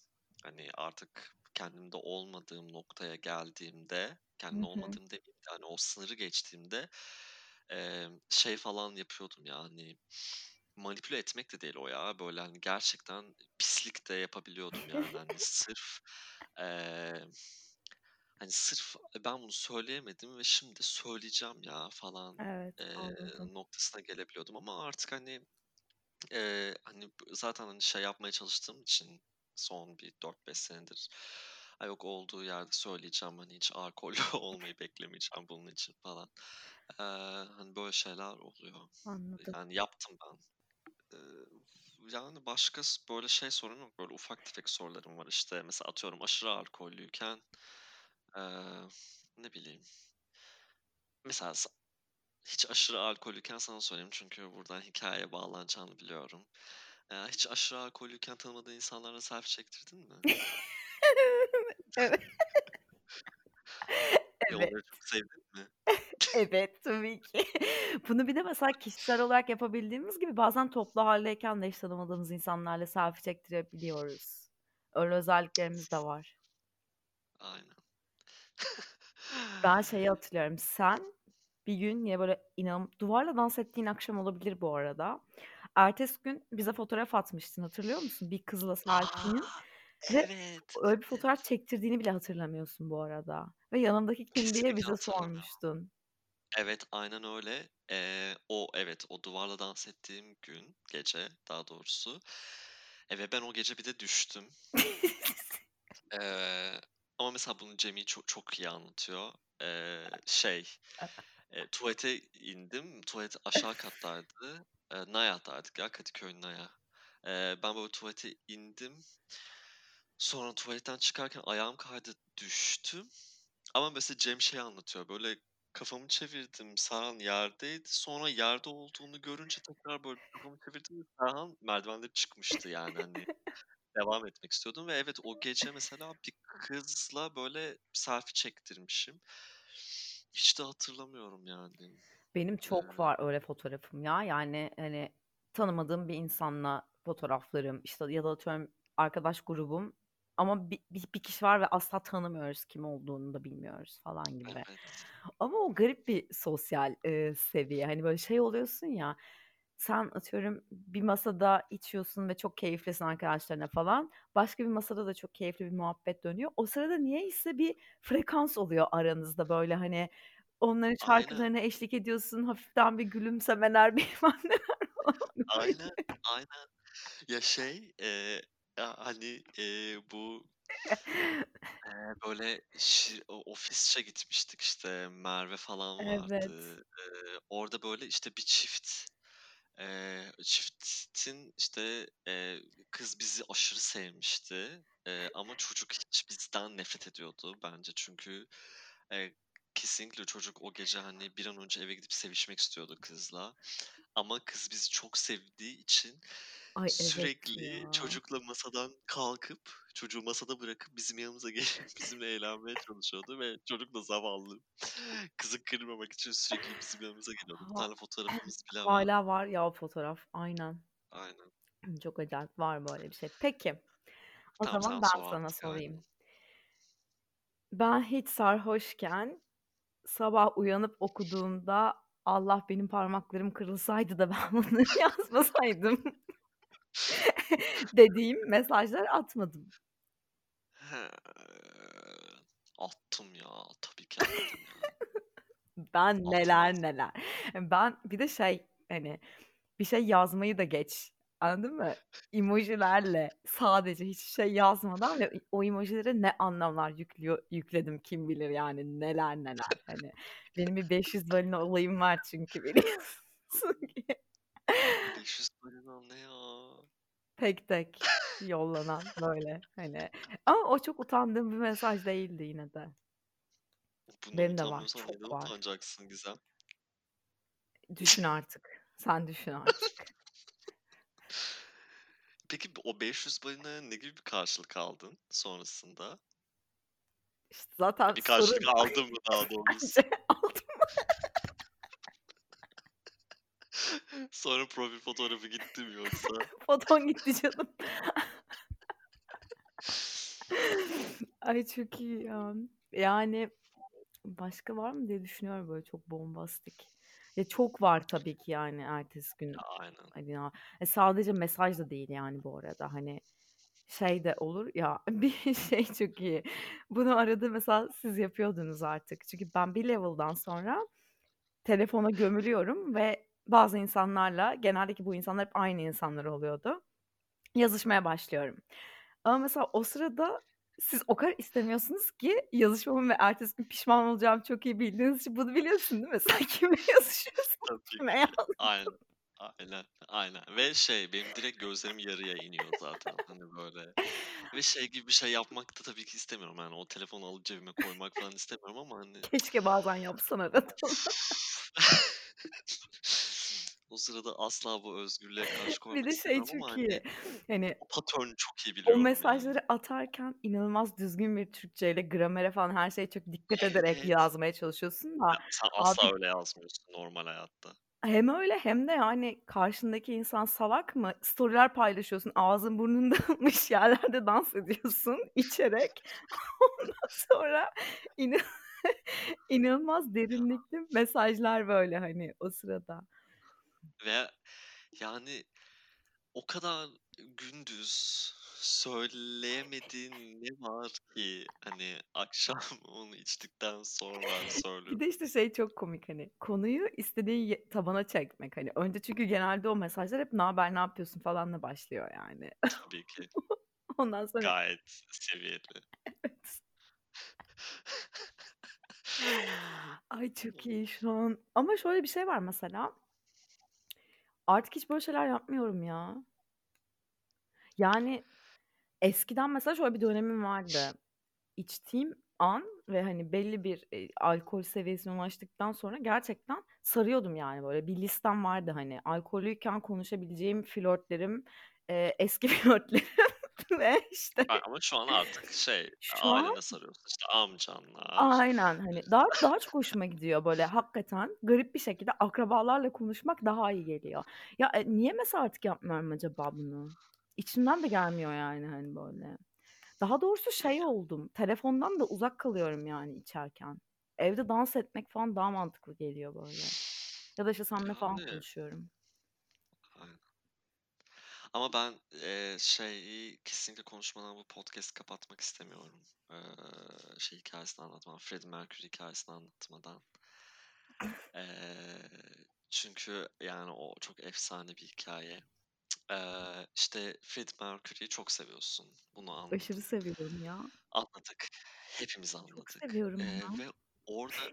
Hani, artık kendimde olmadığım noktaya geldiğimde, Hı kendimde hı. olmadığım demeyeyim de, hani, o sınırı geçtiğimde, emm, şey falan yapıyordum ya, hani, manipüle etmek de değil o ya, böyle, hani, gerçekten pislik de yapabiliyordum yani, hani, sırf, emm, hani, sırf ben bunu söyleyemedim ve şimdi söyleyeceğim ya falan, Evet, anladım. noktasına gelebiliyordum ama artık, hani, Eee, hani, zaten, hani, şey yapmaya çalıştığım için son bir dört beş senedir, "Ha, yok olduğu yerde söyleyeceğim, hani, hiç alkollü olmayı beklemeyeceğim bunun için." falan. Eee, hani, böyle şeyler oluyor. Anladım. Yani yaptım ben. Eee, yani başka böyle şey sorun yok. Böyle ufak tefek sorularım var, işte. Mesela atıyorum aşırı alkollüyken, eee, ne bileyim, mesela hiç aşırı alkollüyken sana sorayım çünkü buradan hikâyeye bağlanacağını biliyorum. Eee, hiç aşırı alkollüyken tanımadığın insanlarla selfie çektirdin mi? Evet. Ve Evet. onları çok sevdin mi? Evet, tabii ki. Bunu bir de mesela kişisel olarak yapabildiğimiz gibi bazen toplu hâldeyken de hiç tanımadığımız insanlarla selfie çektirebiliyoruz. Öyle özelliklerimiz de var. Aynen. Ben şeyi hatırlıyorum. Sen bir gün yine böyle inan duvarla dans ettiğin akşam olabilir bu arada. Ertesi gün bize fotoğraf atmıştın, hatırlıyor musun? Bir kızla selfie'nin Evet, öyle bir fotoğraf çektirdiğini bile hatırlamıyorsun bu arada ve yanındaki kim diye Kesinlikle bize hatırlamıyorum. sormuştun. Evet, aynen öyle. Eee, o evet, o duvarla dans ettiğim gün, gece daha doğrusu. Eee, ve ben o gece bir de düştüm. Eee, ama mesela bunu Cemil çok çok iyi anlatıyor. Eee, şey, eee, tuvalete indim. Tuvalet aşağı kattaydı. Eee, Nayah'taydık ya, Kadıköy Nayah. Eee, ben böyle tuvalete indim. Sonra tuvaletten çıkarken ayağım kaydı, düştüm. Ama mesela Cem şey anlatıyor, böyle kafamı çevirdim, Serhan yerdeydi. Sonra yerde olduğunu görünce tekrar böyle kafamı çevirdim Serhan merdivenleri çıkmıştı yani hani. Devam etmek istiyordum ve evet, o gece mesela bir kızla böyle selfie çektirmişim. Hiç de hatırlamıyorum yani. Benim çok var öyle fotoğrafım ya. Yani, hani tanımadığım bir insanla fotoğraflarım, işte, ya da atıyorum arkadaş grubum ama bi bi bir kişi var ve asla tanımıyoruz, kim olduğunu da bilmiyoruz falan gibi. Evet. Ama o garip bir sosyal, eee, seviye. Hani, böyle şey oluyorsun ya, sen atıyorum bir masada içiyorsun ve çok keyiflisin arkadaşlarına falan. Başka bir masada da çok keyifli bir muhabbet dönüyor. O sırada niyeyse bir frekans oluyor aranızda böyle, hani, onların Aynen. şarkılarına eşlik ediyorsun, hafiften bir gülümsemeler, bilmem neler falan Aynen, aynen. Ya, şey, eee, ya, hani, eee, bu eee, böyle şi o ofisçe gitmiştik, işte, Merve falan Evet. vardı. Eee, orada, böyle, işte, bir çift, eee, çiftin, işte, eee, kız bizi aşırı sevmişti, eee, ama çocuk hiç bizden nefret ediyordu bence. Çünkü, eee, kesinlikle çocuk o gece, hani, bir an önce eve gidip sevişmek istiyordu kızla ama kız bizi çok sevdiği için Ay, evet sürekli ya. çocukla masadan kalkıp, çocuğu masada bırakıp bizim yanımıza gelip bizimle eğlenmeye çalışıyordu ve çocuk da zavallı, kızı kırmamak için sürekli bizim yanımıza geliyordu. Bir Ha tane fotoğrafımız bile var. hâlâ var ya o fotoğraf, aynen. Aynen. Çok acayip, var böyle bir şey. Peki, o Tamam, sen zaman ben sor sana artık sorayım. aynen. Ben hiç sarhoşken sabah uyanıp okuduğumda "Allah, benim parmaklarım kırılsaydı da ben bunları yazmasaydım." dediğim mesajlar atmadım. He, attım ya, tabii ki attım. Ben neler neler. Ben bir de şey, hani, bir şey yazmayı da geç, anladın mı? Emojilerle sadece hiçbir şey yazmadan ve o emojilere ne anlamlar yüklüyor yükledim kim bilir yani neler neler. Hani, benim bir 500 balina olayım var çünkü biliyorsun ki. 500 balina ne ya? Tek tek yollanan böyle, hani, ama o çok utandığım bir mesaj değildi yine de. Bundan Benim de var, çok var. utanacaksın Gizem? Düşün artık, sen düşün artık. Peki, o 500 balinaya ne gibi bir karşılık aldın sonrasında? İşte, zaten Bir karşılık sorun aldın mı daha doğrusu? aldım. Sonra profil fotoğrafı gitti mi yoksa? Foton gitti canım. Ay, çok iyi ya. Yani, başka var mı diye düşünüyorum böyle çok bombastik. Ya, çok var tabii ki yani ertesi gün, aynen. hani, e, sadece mesaj da değil yani bu arada, hani, şey de olur ya, bir şey çok iyi. Bunu arada mesela siz yapıyordunuz artık. Çünkü ben bir level'dan sonra telefona gömülüyorum ve bazı insanlarla, genelde bu insanlar hep aynı insanlar oluyordu, yazışmaya başlıyorum. Ama mesela o sırada siz o kadar istemiyorsunuz ki yazışmamı ve ertesi gün pişman olacağımı çok iyi bildiğiniz için bunu biliyorsun değil mi? Sen kimle yazışıyorsan Tabii kime ki. yazdın? Aynen, aynen, aynen ve şey, benim direkt gözlerim yarıya iniyor zaten, hani, böyle ve şey gibi bir şey yapmak da tabii ki istemiyorum, yani, o telefonu alıp cebime koymak falan istemiyorum ama, hani Keşke bazen yapsan arada onu. O sırada asla bu özgürlüğe karşı Bir koymak de şey istemiyorum ama, çok hani, iyi, hani o çok iyi o biliyorum yani. mesajları atarken inanılmaz düzgün bir Türkçeyle, gramere falan her şeye çok dikkat ederek yazmaya çalışıyorsun da Ya, sen asla abi öyle yazmıyorsun normal hayatta. Hem öyle hem de yani karşındaki insan salak mı? Story'ler paylaşıyorsun, ağzın burnun dağılmış yerlerde dans ediyorsun içerek. Ondan sonra ina inanılmaz derinlikli mesajlar böyle, hani, o sırada. Ve yani o kadar gündüz söyleyemediğin ne var ki, hani, akşam onu içtikten sonra Bir de, işte, şey çok komik, hani, konuyu istediğin ye tabana çekmek, hani, önce çünkü genelde o mesajlar hep "Naber, ne yapıyorsun?" falanla başlıyor yani. Tabii ki. Ondan sonra Gayet seviyeli. Evet. Ay, çok iyi şu an ama şöyle bir şey var mesela artık hiç böyle şeyler yapmıyorum ya. Yani, eskiden mesela şöyle bir dönemim vardı. İçtiğim an ve, hani, belli bir, eee, alkol seviyesine ulaştıktan sonra gerçekten sarıyordum yani böyle. Bir listem vardı, hani, alkollüyken konuşabileceğim flörtlerim, eee, eski flörtlerim. Ve işte ama şu an artık şey, Şu an ailene sarıyorsun, işte, amcanlar. Aynen, hani, daha daha çok hoşuma gidiyor böyle hakikaten garip bir şekilde akrabalarla konuşmak daha iyi geliyor. Ya, eee, niye mesela artık yapmıyorum acaba bunu? İçimden de gelmiyor yani, hani, böyle. Daha doğrusu şey oldum, telefondan da uzak kalıyorum yani içerken. Evde dans etmek falan daha mantıklı geliyor böyle. Ya da, işte, seninle falan konuşuyorum. Ama ben, eee, şeyi kesinlikle konuşmadan bu podcast'i kapatmak istemiyorum. Eee, şey hikâyesini anlatmadan, Freddie Mercury hikâyesini anlatmadan. Eee, çünkü yani o çok efsane bir hikâye. Eee, işte, Freddie Mercury'yi çok seviyorsun. Bunu Aşırı anladım. seviyorum ya. Anladık. Hepimiz Çok anladık. seviyorum Eee, ya. ve orada,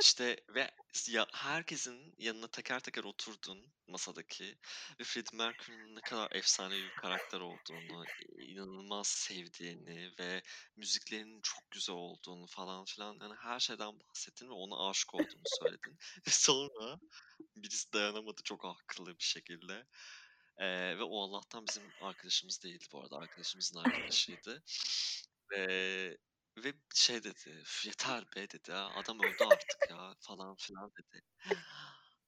işte, ve ya herkesin yanına teker teker oturdun masadaki ve Freddie Mercury'nin ne kadar efsanevi bir karakter olduğunu, inanılmaz sevdiğini ve müziklerinin çok güzel olduğunu falan filan, hani, her şeyden bahsettin ve ona aşık olduğunu söyledin. Ve sonra birisi dayanamadı çok haklı bir şekilde, eee, ve o Allah'tan bizim arkadaşımız değildi bu arada, arkadaşımızın arkadaşıydı. Eee, ve şey dedi, "Üf, yeter be!" dedi. "Ya, adam öldü artık ya." falan filan dedi.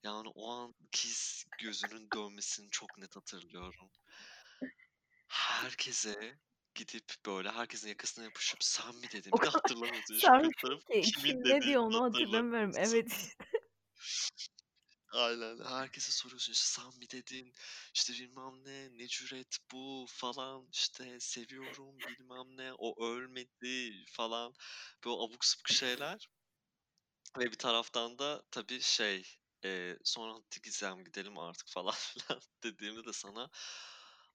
Yani o anki s gözünün dönmesini çok net hatırlıyorum. Herkese gidip böyle herkesin yakasına yapışıp "Sen mi dedin?" O Bir de kadar hatırlamıyorsun hiçbir tarafın ki kimin kim ne dediğini diyor onu hatırlamıyorum. Evet, işte. Aynen. Herkese soruyorsun, işte, "Sen mi dedin?" işte, bilmem ne, "Ne cüret bu?" falan, işte, "Seviyorum." bilmem ne, "O ölmedi." falan. Böyle abuk sabuk şeyler. Ve bir taraftan da tabii şey, eee, sonra "Hadi Gizem gidelim artık." falan filan dediğimde de sana,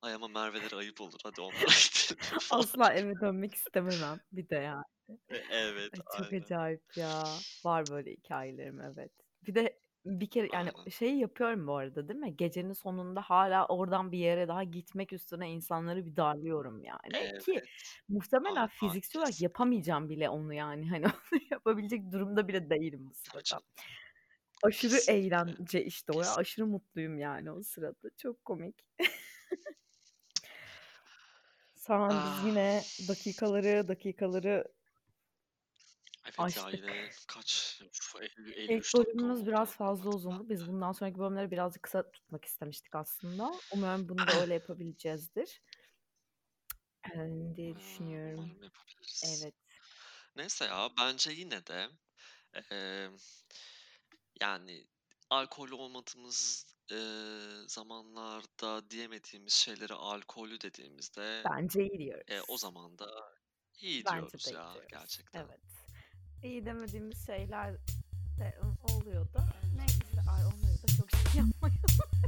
"Ay, ama Merve'lere ayıp olur. Hadi onlara gidelim." falan Asla eve dönmek istememem bir de yani. E evet, Ay, çok aynen. acayip ya. Var böyle hikâyelerim, evet. Bir de bir kere yani Aynen. şeyi yapıyorum bu arada, değil mi? Gecenin sonunda hâlâ oradan bir yere daha gitmek üstüne insanları bir darlıyorum yani ki Evet. muhtemelen Ay, ay, fiziksel olarak yapamayacağım bile onu yani. Hani, onu yapabilecek durumda bile değilim bu sırada. Aşırı Kesinlikle. eğlence işte o ya, aşırı mutluyum yani o sırada. Çok komik. Sen biz Ah. yine dakikaları, dakikaları Evet ya, aştık. yine kaç, uf, elli elli İlk üç dakika bölümümüz biraz fazla uzundu. Biz bundan sonraki bölümleri birazcık kısa tutmak istemiştik aslında. Umarım bunu da öyle yapabileceğizdir. Eee, diye düşünüyorum. umarım yapabiliriz. Evet. Neyse ya, bence yine de, emm, yani alkollü olmadığımız, eee, zamanlarda diyemediğimiz şeyleri alkollü dediğimizde, Bence iyi eee, o diyoruz. zaman da iyi Bence diyoruz de iyi ya diyoruz. gerçekten. Evet iyi demediğimiz şeyler de oluyordu. Neyse ay olmuyor da çok şey yapmayalım.